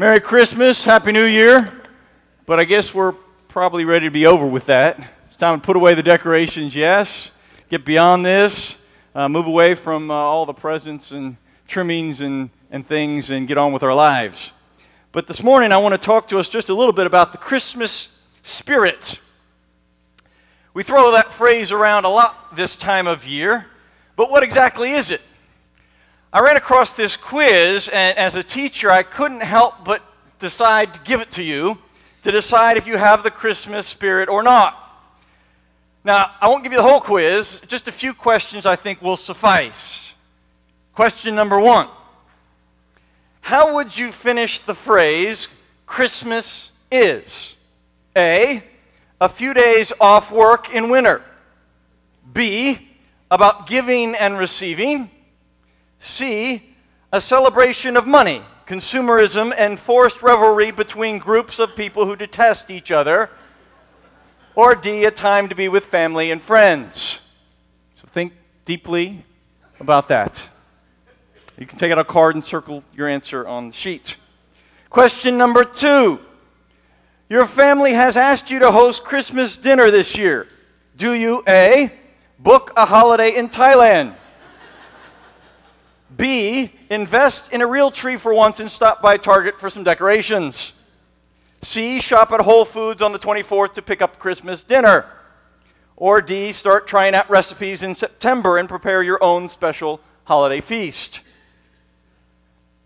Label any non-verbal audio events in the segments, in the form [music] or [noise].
Merry Christmas, Happy New Year. But I guess we're probably ready to be over with that. It's time to put away the decorations, yes. Get beyond this, uh, move away from uh, all the presents and trimmings and, and things, and get on with our lives. But this morning, I want to talk to us just a little bit about the Christmas spirit. We throw that phrase around a lot this time of year, but what exactly is it? I ran across this quiz, and as a teacher, I couldn't help but decide to give it to you to decide if you have the Christmas spirit or not. Now, I won't give you the whole quiz, just a few questions I think will suffice. Question number one How would you finish the phrase, Christmas is? A, a few days off work in winter. B, about giving and receiving. C, a celebration of money, consumerism, and forced revelry between groups of people who detest each other. Or D, a time to be with family and friends. So think deeply about that. You can take out a card and circle your answer on the sheet. Question number two Your family has asked you to host Christmas dinner this year. Do you A, book a holiday in Thailand? B, invest in a real tree for once and stop by Target for some decorations. C, shop at Whole Foods on the 24th to pick up Christmas dinner. Or D, start trying out recipes in September and prepare your own special holiday feast.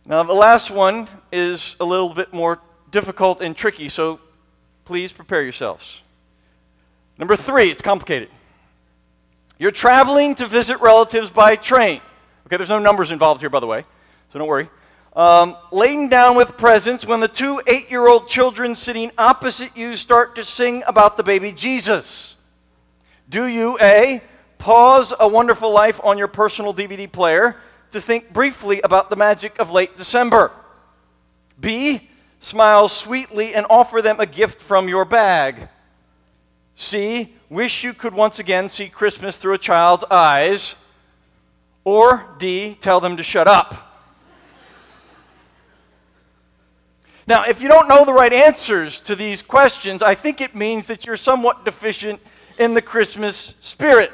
Now, the last one is a little bit more difficult and tricky, so please prepare yourselves. Number three, it's complicated. You're traveling to visit relatives by train. Okay, there's no numbers involved here, by the way, so don't worry. Um, laden down with presents when the two eight year old children sitting opposite you start to sing about the baby Jesus. Do you, A, pause a wonderful life on your personal DVD player to think briefly about the magic of late December? B, smile sweetly and offer them a gift from your bag? C, wish you could once again see Christmas through a child's eyes? Or D, tell them to shut up. Now, if you don't know the right answers to these questions, I think it means that you're somewhat deficient in the Christmas spirit.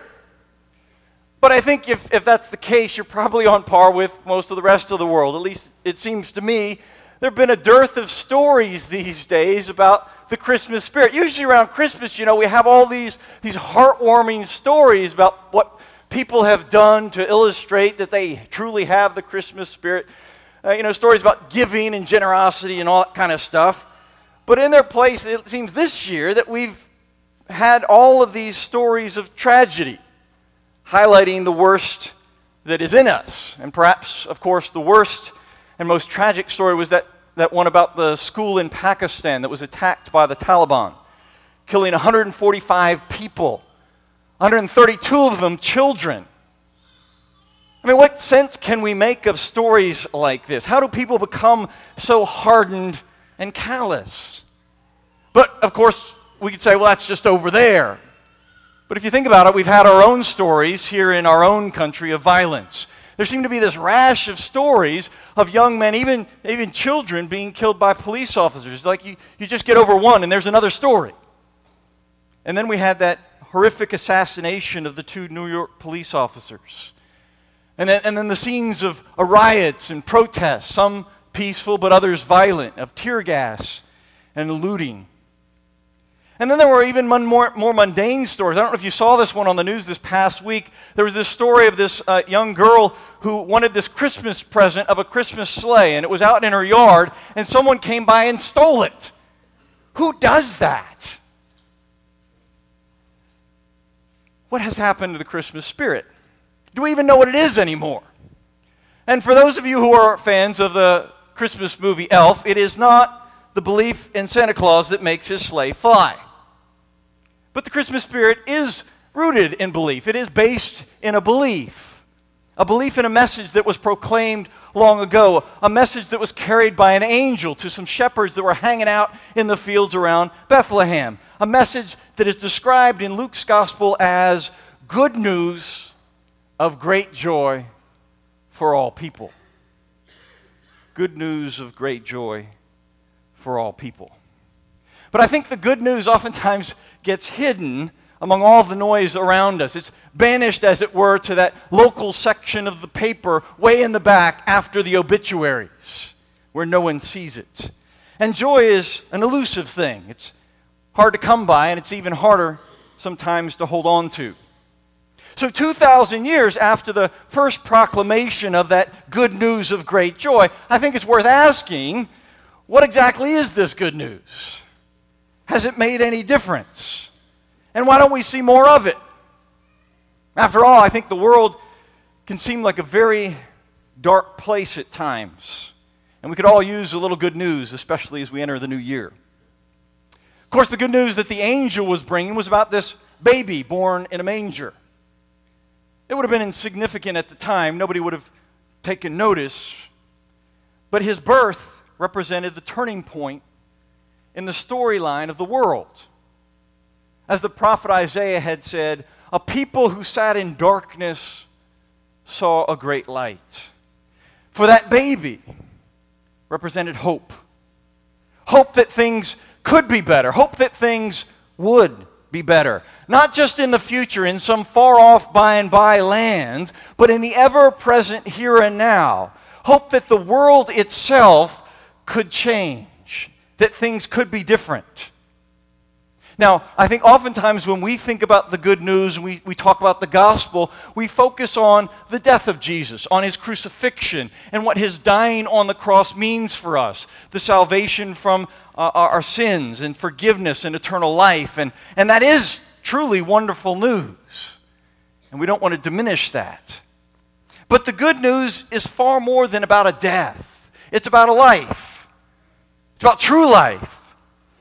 But I think if, if that's the case, you're probably on par with most of the rest of the world. At least it seems to me. There have been a dearth of stories these days about the Christmas spirit. Usually around Christmas, you know, we have all these, these heartwarming stories about what people have done to illustrate that they truly have the Christmas spirit. Uh, you know, stories about giving and generosity and all that kind of stuff. But in their place, it seems this year that we've had all of these stories of tragedy, highlighting the worst that is in us. And perhaps, of course, the worst and most tragic story was that, that one about the school in Pakistan that was attacked by the Taliban, killing 145 people 132 of them children. I mean, what sense can we make of stories like this? How do people become so hardened and callous? But of course, we could say, well, that's just over there. But if you think about it, we've had our own stories here in our own country of violence. There seem to be this rash of stories of young men, even, even children, being killed by police officers. Like you, you just get over one and there's another story. And then we had that horrific assassination of the two New York police officers. And then, and then the scenes of riots and protests, some peaceful but others violent, of tear gas and looting. And then there were even more, more mundane stories. I don't know if you saw this one on the news this past week. There was this story of this uh, young girl who wanted this Christmas present of a Christmas sleigh, and it was out in her yard, and someone came by and stole it. Who does that? What has happened to the Christmas spirit? Do we even know what it is anymore? And for those of you who are fans of the Christmas movie Elf, it is not the belief in Santa Claus that makes his sleigh fly. But the Christmas spirit is rooted in belief, it is based in a belief. A belief in a message that was proclaimed long ago, a message that was carried by an angel to some shepherds that were hanging out in the fields around Bethlehem. A message that is described in Luke's gospel as good news of great joy for all people. Good news of great joy for all people. But I think the good news oftentimes gets hidden among all the noise around us. It's banished, as it were, to that local section of the paper way in the back after the obituaries, where no one sees it. And joy is an elusive thing. It's hard to come by, and it's even harder sometimes to hold on to. So, 2,000 years after the first proclamation of that good news of great joy, I think it's worth asking what exactly is this good news? Has it made any difference? And why don't we see more of it? After all, I think the world can seem like a very dark place at times. And we could all use a little good news, especially as we enter the new year. Of course, the good news that the angel was bringing was about this baby born in a manger. It would have been insignificant at the time, nobody would have taken notice. But his birth represented the turning point in the storyline of the world. As the prophet Isaiah had said, a people who sat in darkness saw a great light. For that baby represented hope. Hope that things could be better, hope that things would be better. Not just in the future, in some far off by and by land, but in the ever present here and now. Hope that the world itself could change that things could be different. Now, I think oftentimes when we think about the good news, we, we talk about the gospel, we focus on the death of Jesus, on his crucifixion, and what his dying on the cross means for us the salvation from uh, our sins, and forgiveness, and eternal life. And, and that is truly wonderful news. And we don't want to diminish that. But the good news is far more than about a death, it's about a life. It's about true life.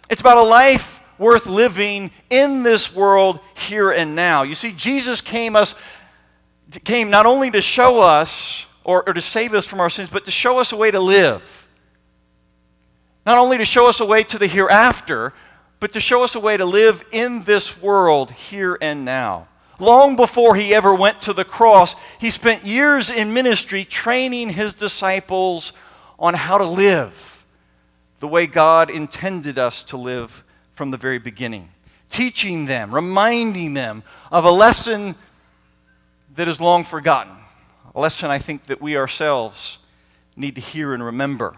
It's about a life worth living in this world here and now. You see, Jesus came us came not only to show us or, or to save us from our sins, but to show us a way to live. Not only to show us a way to the hereafter, but to show us a way to live in this world here and now. Long before he ever went to the cross, he spent years in ministry training his disciples on how to live the way God intended us to live from the very beginning, teaching them, reminding them of a lesson that is long forgotten, a lesson I think that we ourselves need to hear and remember.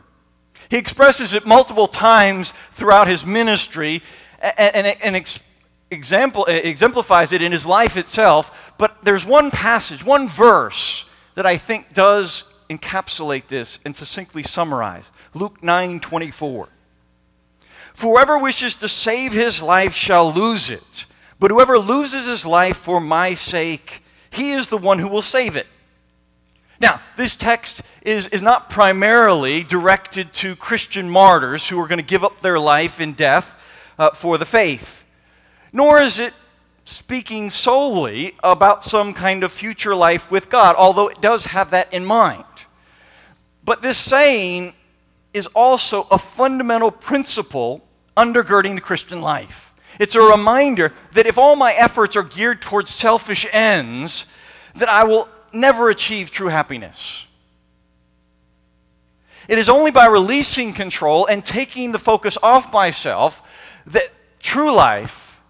He expresses it multiple times throughout his ministry and, and, and ex, example, exemplifies it in his life itself. But there's one passage, one verse that I think does encapsulate this and succinctly summarize. Luke 9 24. For whoever wishes to save his life shall lose it, but whoever loses his life for my sake, he is the one who will save it. Now, this text is, is not primarily directed to Christian martyrs who are going to give up their life in death uh, for the faith, nor is it speaking solely about some kind of future life with God, although it does have that in mind. But this saying is also a fundamental principle undergirding the Christian life. It's a reminder that if all my efforts are geared towards selfish ends, that I will never achieve true happiness. It is only by releasing control and taking the focus off myself that true life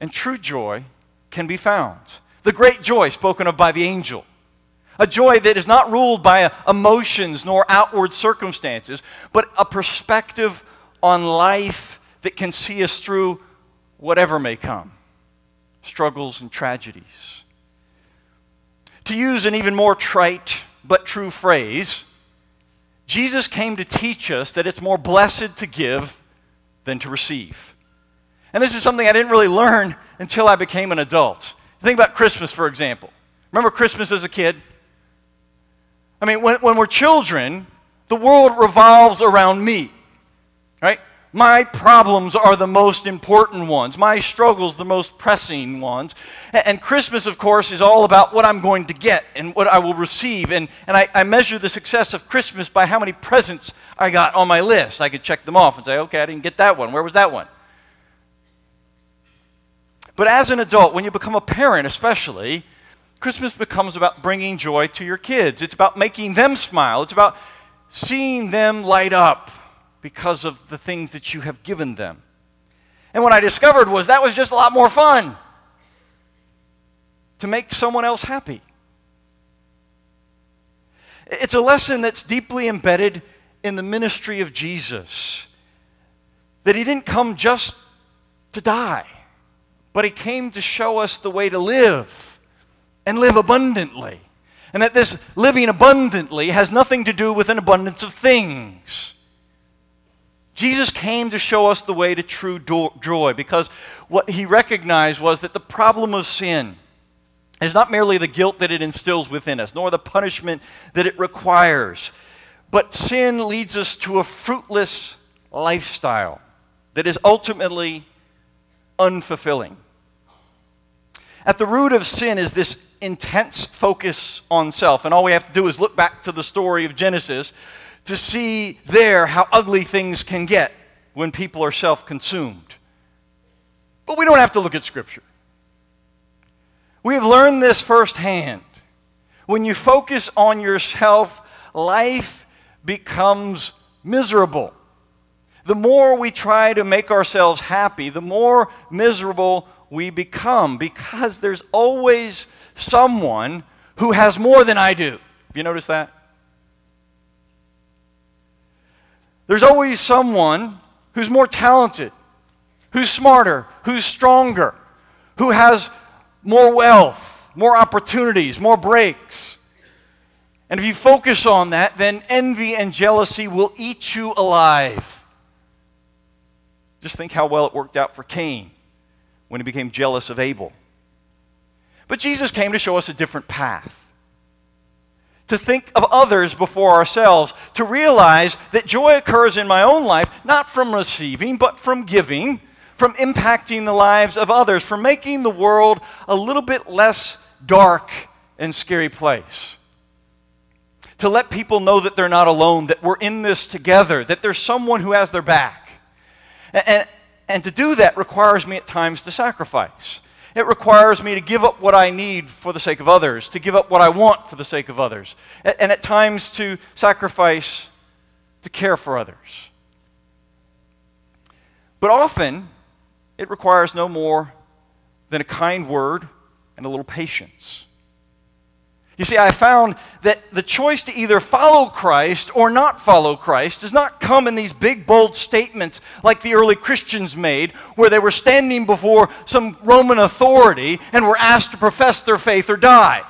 and true joy can be found. The great joy spoken of by the angel a joy that is not ruled by emotions nor outward circumstances, but a perspective on life that can see us through whatever may come struggles and tragedies. To use an even more trite but true phrase, Jesus came to teach us that it's more blessed to give than to receive. And this is something I didn't really learn until I became an adult. Think about Christmas, for example. Remember Christmas as a kid? I mean, when, when we're children, the world revolves around me? My problems are the most important ones. My struggles, the most pressing ones. And, Christmas, of course, is all about what I'm going to get and what I will receive. And, and I, I measure the success of Christmas by how many presents I got on my list. I could check them off and say, okay, I didn't get that one. Where was that one? But as an adult, when you become a parent, especially, Christmas becomes about bringing joy to your kids. It's about making them smile. It's about seeing them light up because of the things that you have given them. And what I discovered was that was just a lot more fun to make someone else happy. It's a lesson that's deeply embedded in the ministry of Jesus. That he didn't come just to die, but he came to show us the way to live and live abundantly. And that this living abundantly has nothing to do with an abundance of things. Jesus came to show us the way to true joy because what he recognized was that the problem of sin is not merely the guilt that it instills within us, nor the punishment that it requires, but sin leads us to a fruitless lifestyle that is ultimately unfulfilling. At the root of sin is this intense focus on self. And all we have to do is look back to the story of Genesis to see there how ugly things can get when people are self consumed. But we don't have to look at Scripture. We have learned this firsthand. When you focus on yourself, life becomes miserable. The more we try to make ourselves happy, the more miserable we become because there's always someone who has more than I do. Have you noticed that? There's always someone who's more talented, who's smarter, who's stronger, who has more wealth, more opportunities, more breaks. And if you focus on that, then envy and jealousy will eat you alive. Just think how well it worked out for Cain when he became jealous of Abel. But Jesus came to show us a different path. To think of others before ourselves, to realize that joy occurs in my own life not from receiving, but from giving, from impacting the lives of others, from making the world a little bit less dark and scary place to let people know that they're not alone, that we're in this together, that there's someone who has their back. And, and, and, to do that requires me at times to sacrifice. It requires me to give up what I need for the sake of others, to give up what I want for the sake of others, and, at times to sacrifice to care for others. But often, it requires no more than a kind word and a little patience. You see, I found that the choice to either follow Christ or not follow Christ does not come in these big, bold statements like the early Christians made, where they were standing before some Roman authority and were asked to profess their faith or die.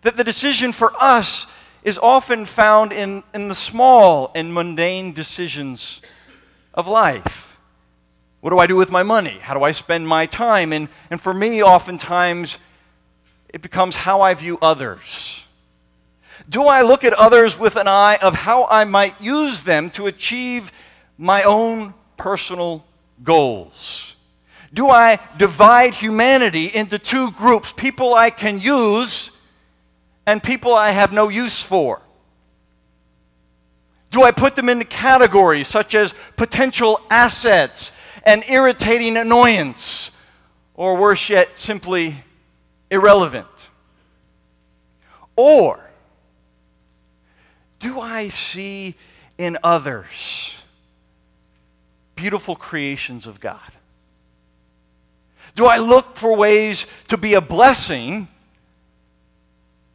That the decision for us is often found in, in the small and mundane decisions of life. What do I do with my money? How do I spend my time? And, and for me, oftentimes, it becomes how I view others. Do I look at others with an eye of how I might use them to achieve my own personal goals? Do I divide humanity into two groups people I can use and people I have no use for? Do I put them into categories such as potential assets and irritating annoyance, or worse yet, simply irrelevant? Or do I see in others beautiful creations of God? Do I look for ways to be a blessing?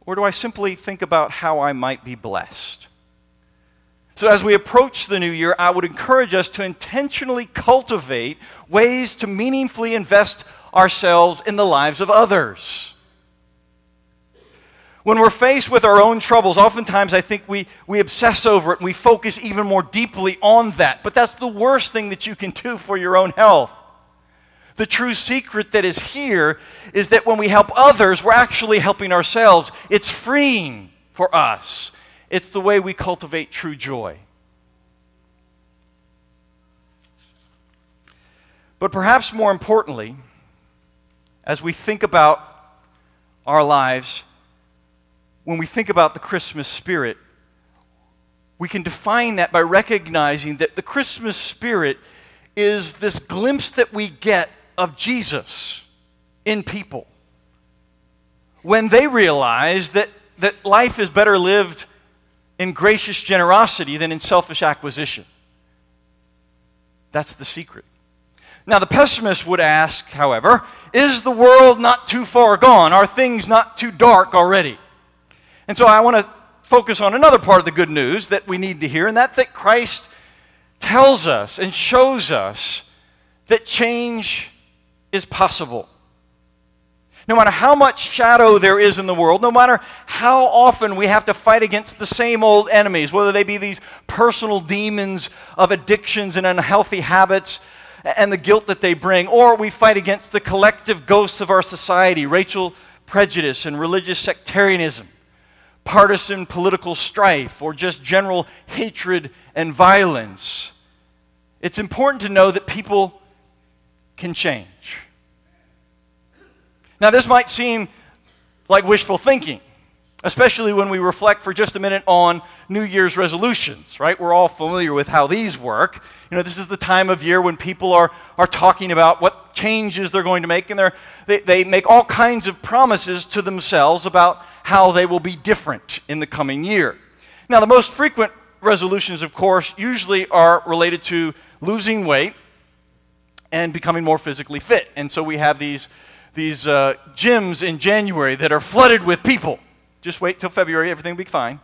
Or do I simply think about how I might be blessed? So, as we approach the new year, I would encourage us to intentionally cultivate ways to meaningfully invest ourselves in the lives of others. When we're faced with our own troubles, oftentimes I think we, we obsess over it and we focus even more deeply on that. But that's the worst thing that you can do for your own health. The true secret that is here is that when we help others, we're actually helping ourselves. It's freeing for us, it's the way we cultivate true joy. But perhaps more importantly, as we think about our lives, when we think about the Christmas spirit, we can define that by recognizing that the Christmas spirit is this glimpse that we get of Jesus in people. When they realize that, that life is better lived in gracious generosity than in selfish acquisition. That's the secret. Now, the pessimist would ask, however, is the world not too far gone? Are things not too dark already? And so I want to focus on another part of the good news that we need to hear, and that's that Christ tells us and shows us that change is possible. No matter how much shadow there is in the world, no matter how often we have to fight against the same old enemies, whether they be these personal demons of addictions and unhealthy habits and the guilt that they bring, or we fight against the collective ghosts of our society, racial prejudice and religious sectarianism, partisan political strife, or just general hatred and violence. It's important to know that people can change. Now, this might seem like wishful thinking, especially when we reflect for just a minute on New Year's resolutions, right? We're all familiar with how these work. You know, this is the time of year when people are, are talking about what changes they're going to make, and they, they make all kinds of promises to themselves about how they will be different in the coming year. Now, the most frequent resolutions, of course, usually are related to losing weight and becoming more physically fit. And so we have these these uh, gyms in January that are flooded with people. Just wait till February, everything will be fine.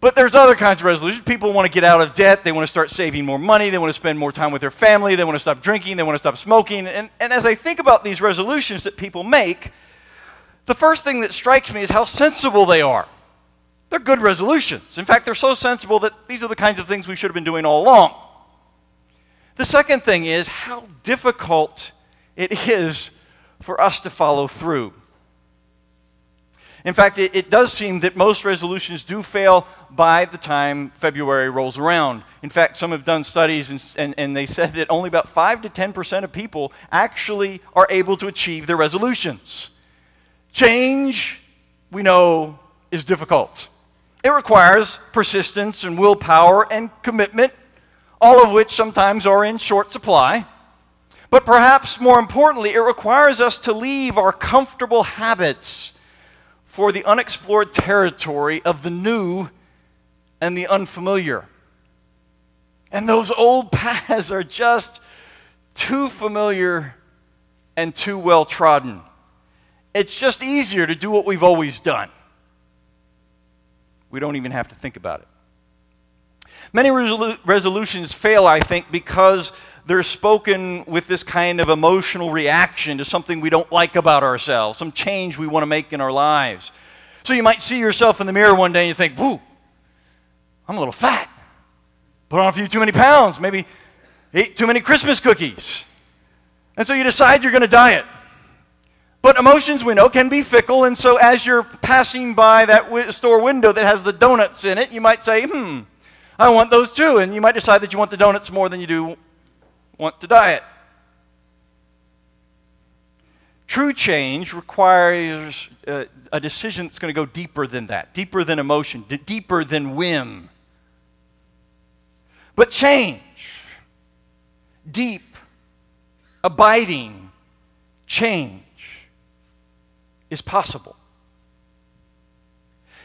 But there's other kinds of resolutions. People want to get out of debt. They want to start saving more money. They want to spend more time with their family. They want to stop drinking. They want to stop smoking. And, and as I think about these resolutions that people make, the first thing that strikes me is how sensible they are. They're good resolutions. In fact, they're so sensible that these are the kinds of things we should have been doing all along. The second thing is how difficult it is for us to follow through. In fact, it, it, does seem that most resolutions do fail by the time February rolls around. In fact, some have done studies and, and, and they said that only about 5 to 10% of people actually are able to achieve their resolutions. Change, we know, is difficult. It requires persistence and willpower and commitment, all of which sometimes are in short supply. But perhaps more importantly, it requires us to leave our comfortable habits for the unexplored territory of the new and the unfamiliar. And those old [laughs] paths are just too familiar and too well trodden. It's just easier to do what we've always done. We don't even have to think about it. Many resolu- resolutions fail, I think, because they're spoken with this kind of emotional reaction to something we don't like about ourselves, some change we want to make in our lives. So you might see yourself in the mirror one day and you think, whoo, I'm a little fat. Put on a few too many pounds, maybe ate too many Christmas cookies. And so you decide you're going to diet. But emotions, we know, can be fickle, and so as you're passing by that w- store window that has the donuts in it, you might say, hmm, I want those too. And you might decide that you want the donuts more than you do want to diet. True change requires uh, a decision that's going to go deeper than that, deeper than emotion, d- deeper than whim. But change, deep, abiding change, is possible.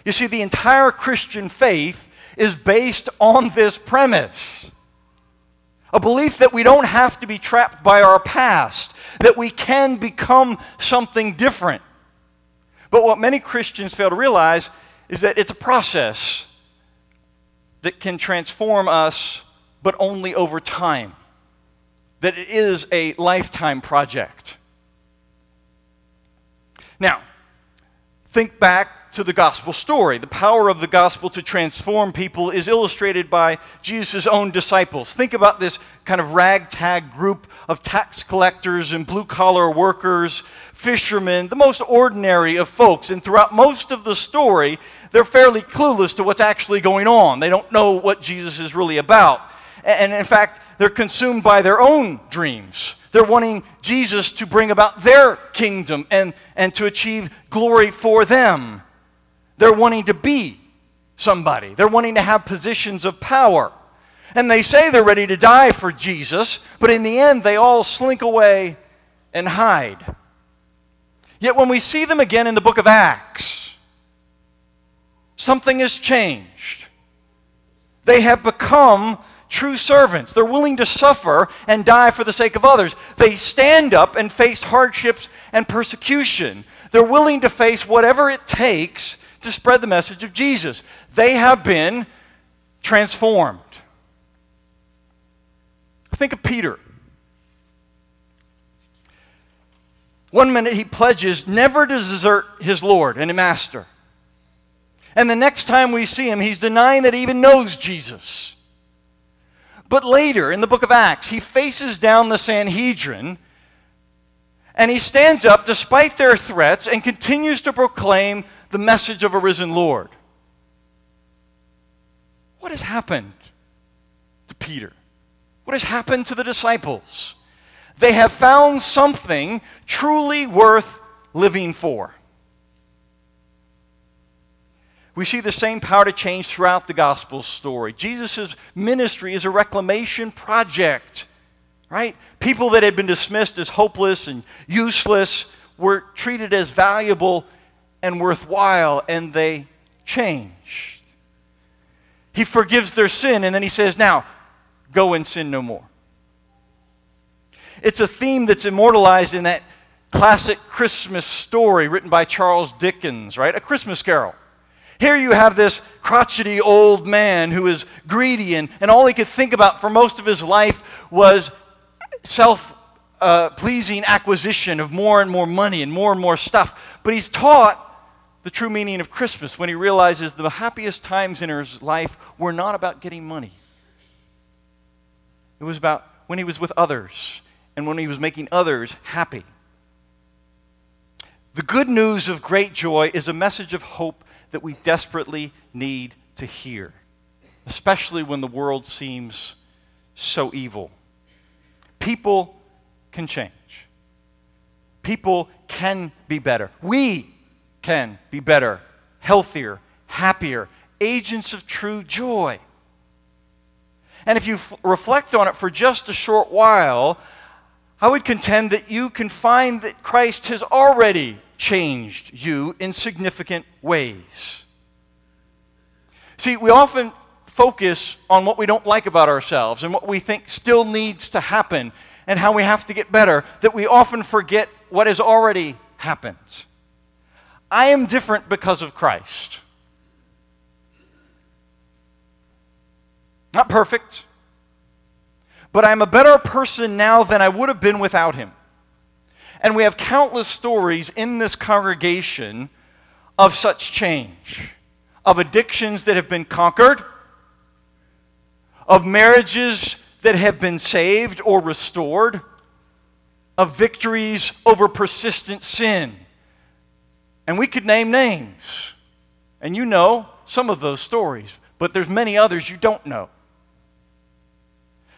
You see, the entire Christian faith is based on this premise a belief that we don't have to be trapped by our past, that we can become something different. But what many Christians fail to realize is that it's a process that can transform us, but only over time. That it is a lifetime project. Now, think back to the gospel story. The power of the gospel to transform people is illustrated by Jesus' own disciples. Think about this kind of ragtag group of tax collectors and blue collar workers, fishermen, the most ordinary of folks. And throughout most of the story, they're fairly clueless to what's actually going on. They don't know what Jesus is really about. And in fact, they're consumed by their own dreams. They're wanting Jesus to bring about their kingdom and, and to achieve glory for them. They're wanting to be somebody, they're wanting to have positions of power. And they say they're ready to die for Jesus, but in the end, they all slink away and hide. Yet when we see them again in the book of Acts, something has changed. They have become true servants. They're willing to suffer and die for the sake of others. They stand up and face hardships and persecution. They're willing to face whatever it takes to spread the message of Jesus. They have been transformed. Think of Peter. One minute he pledges never to desert his Lord and his master. And the next time we see him, he's denying that he even knows Jesus. But later in the book of Acts, he faces down the Sanhedrin and he stands up despite their threats and continues to proclaim the message of a risen Lord. What has happened to Peter? What has happened to the disciples? They have found something truly worth living for. We see the same power to change throughout the gospel story. Jesus' ministry is a reclamation project, right? People that had been dismissed as hopeless and useless were treated as valuable and worthwhile, and they changed. He forgives their sin, and then he says, Now, go and sin no more. It's a theme that's immortalized in that classic Christmas story written by Charles Dickens, right? A Christmas Carol. Here you have this crotchety old man who is greedy, and, and all he could think about for most of his life was self uh, pleasing acquisition of more and more money and more and more stuff. But he's taught the true meaning of Christmas when he realizes the happiest times in his life were not about getting money. It was about when he was with others and when he was making others happy. The good news of great joy is a message of hope that we desperately need to hear, especially when the world seems so evil. People can change. People can be better. We can be better, healthier, happier, agents of true joy. And if you f- reflect on it for just a short while, I would contend that you can find that Christ has already changed you in significant ways. See, we often focus on what we don't like about ourselves and what we think still needs to happen and how we have to get better, that we often forget what has already happened. I am different because of Christ. Not perfect, but I'm a better person now than I would have been without him. And we have countless stories in this congregation of such change, of addictions that have been conquered, of marriages that have been saved or restored, of victories over persistent sin. And we could name names. And you know some of those stories, but there's many others you don't know.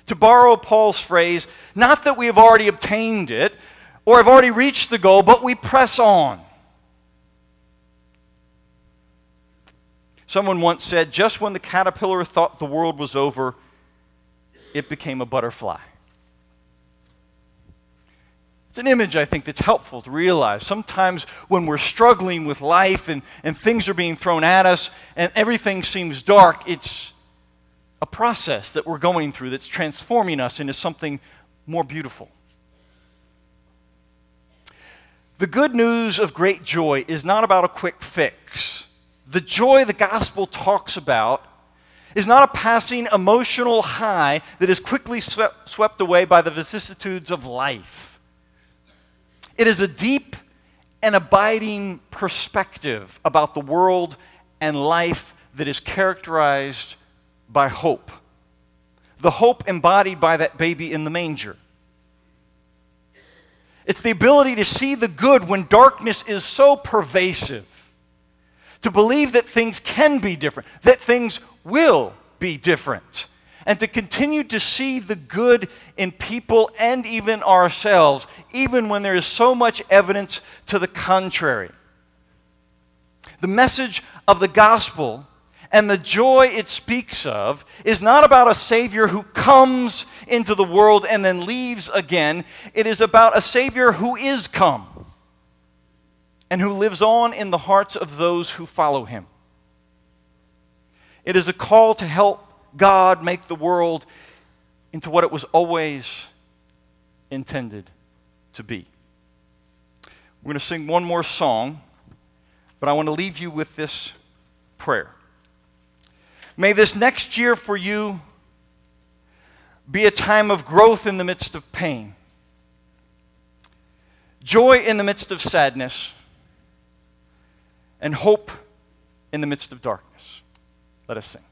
To borrow Paul's phrase, not that we have already obtained it, or have already reached the goal, but we press on. Someone once said, just when the caterpillar thought the world was over, it became a butterfly. It's an image I think that's helpful to realize. Sometimes when we're struggling with life and, and things are being thrown at us and everything seems dark, it's a process that we're going through that's transforming us into something more beautiful. The good news of great joy is not about a quick fix. The joy the gospel talks about is not a passing emotional high that is quickly swept, swept away by the vicissitudes of life. It is a deep and abiding perspective about the world and life that is characterized by hope. The hope embodied by that baby in the manger. It's the ability to see the good when darkness is so pervasive. To believe that things can be different, that things will be different. And to continue to see the good in people and even ourselves, even when there is so much evidence to the contrary. The message of the gospel and the joy it speaks of is not about a Savior who comes into the world and then leaves again. It is about a Savior who is come and who lives on in the hearts of those who follow him. It is a call to help God make the world into what it was always intended to be. We're going to sing one more song, but I want to leave you with this prayer. May this next year for you be a time of growth in the midst of pain, joy in the midst of sadness, and hope in the midst of darkness. Let us sing.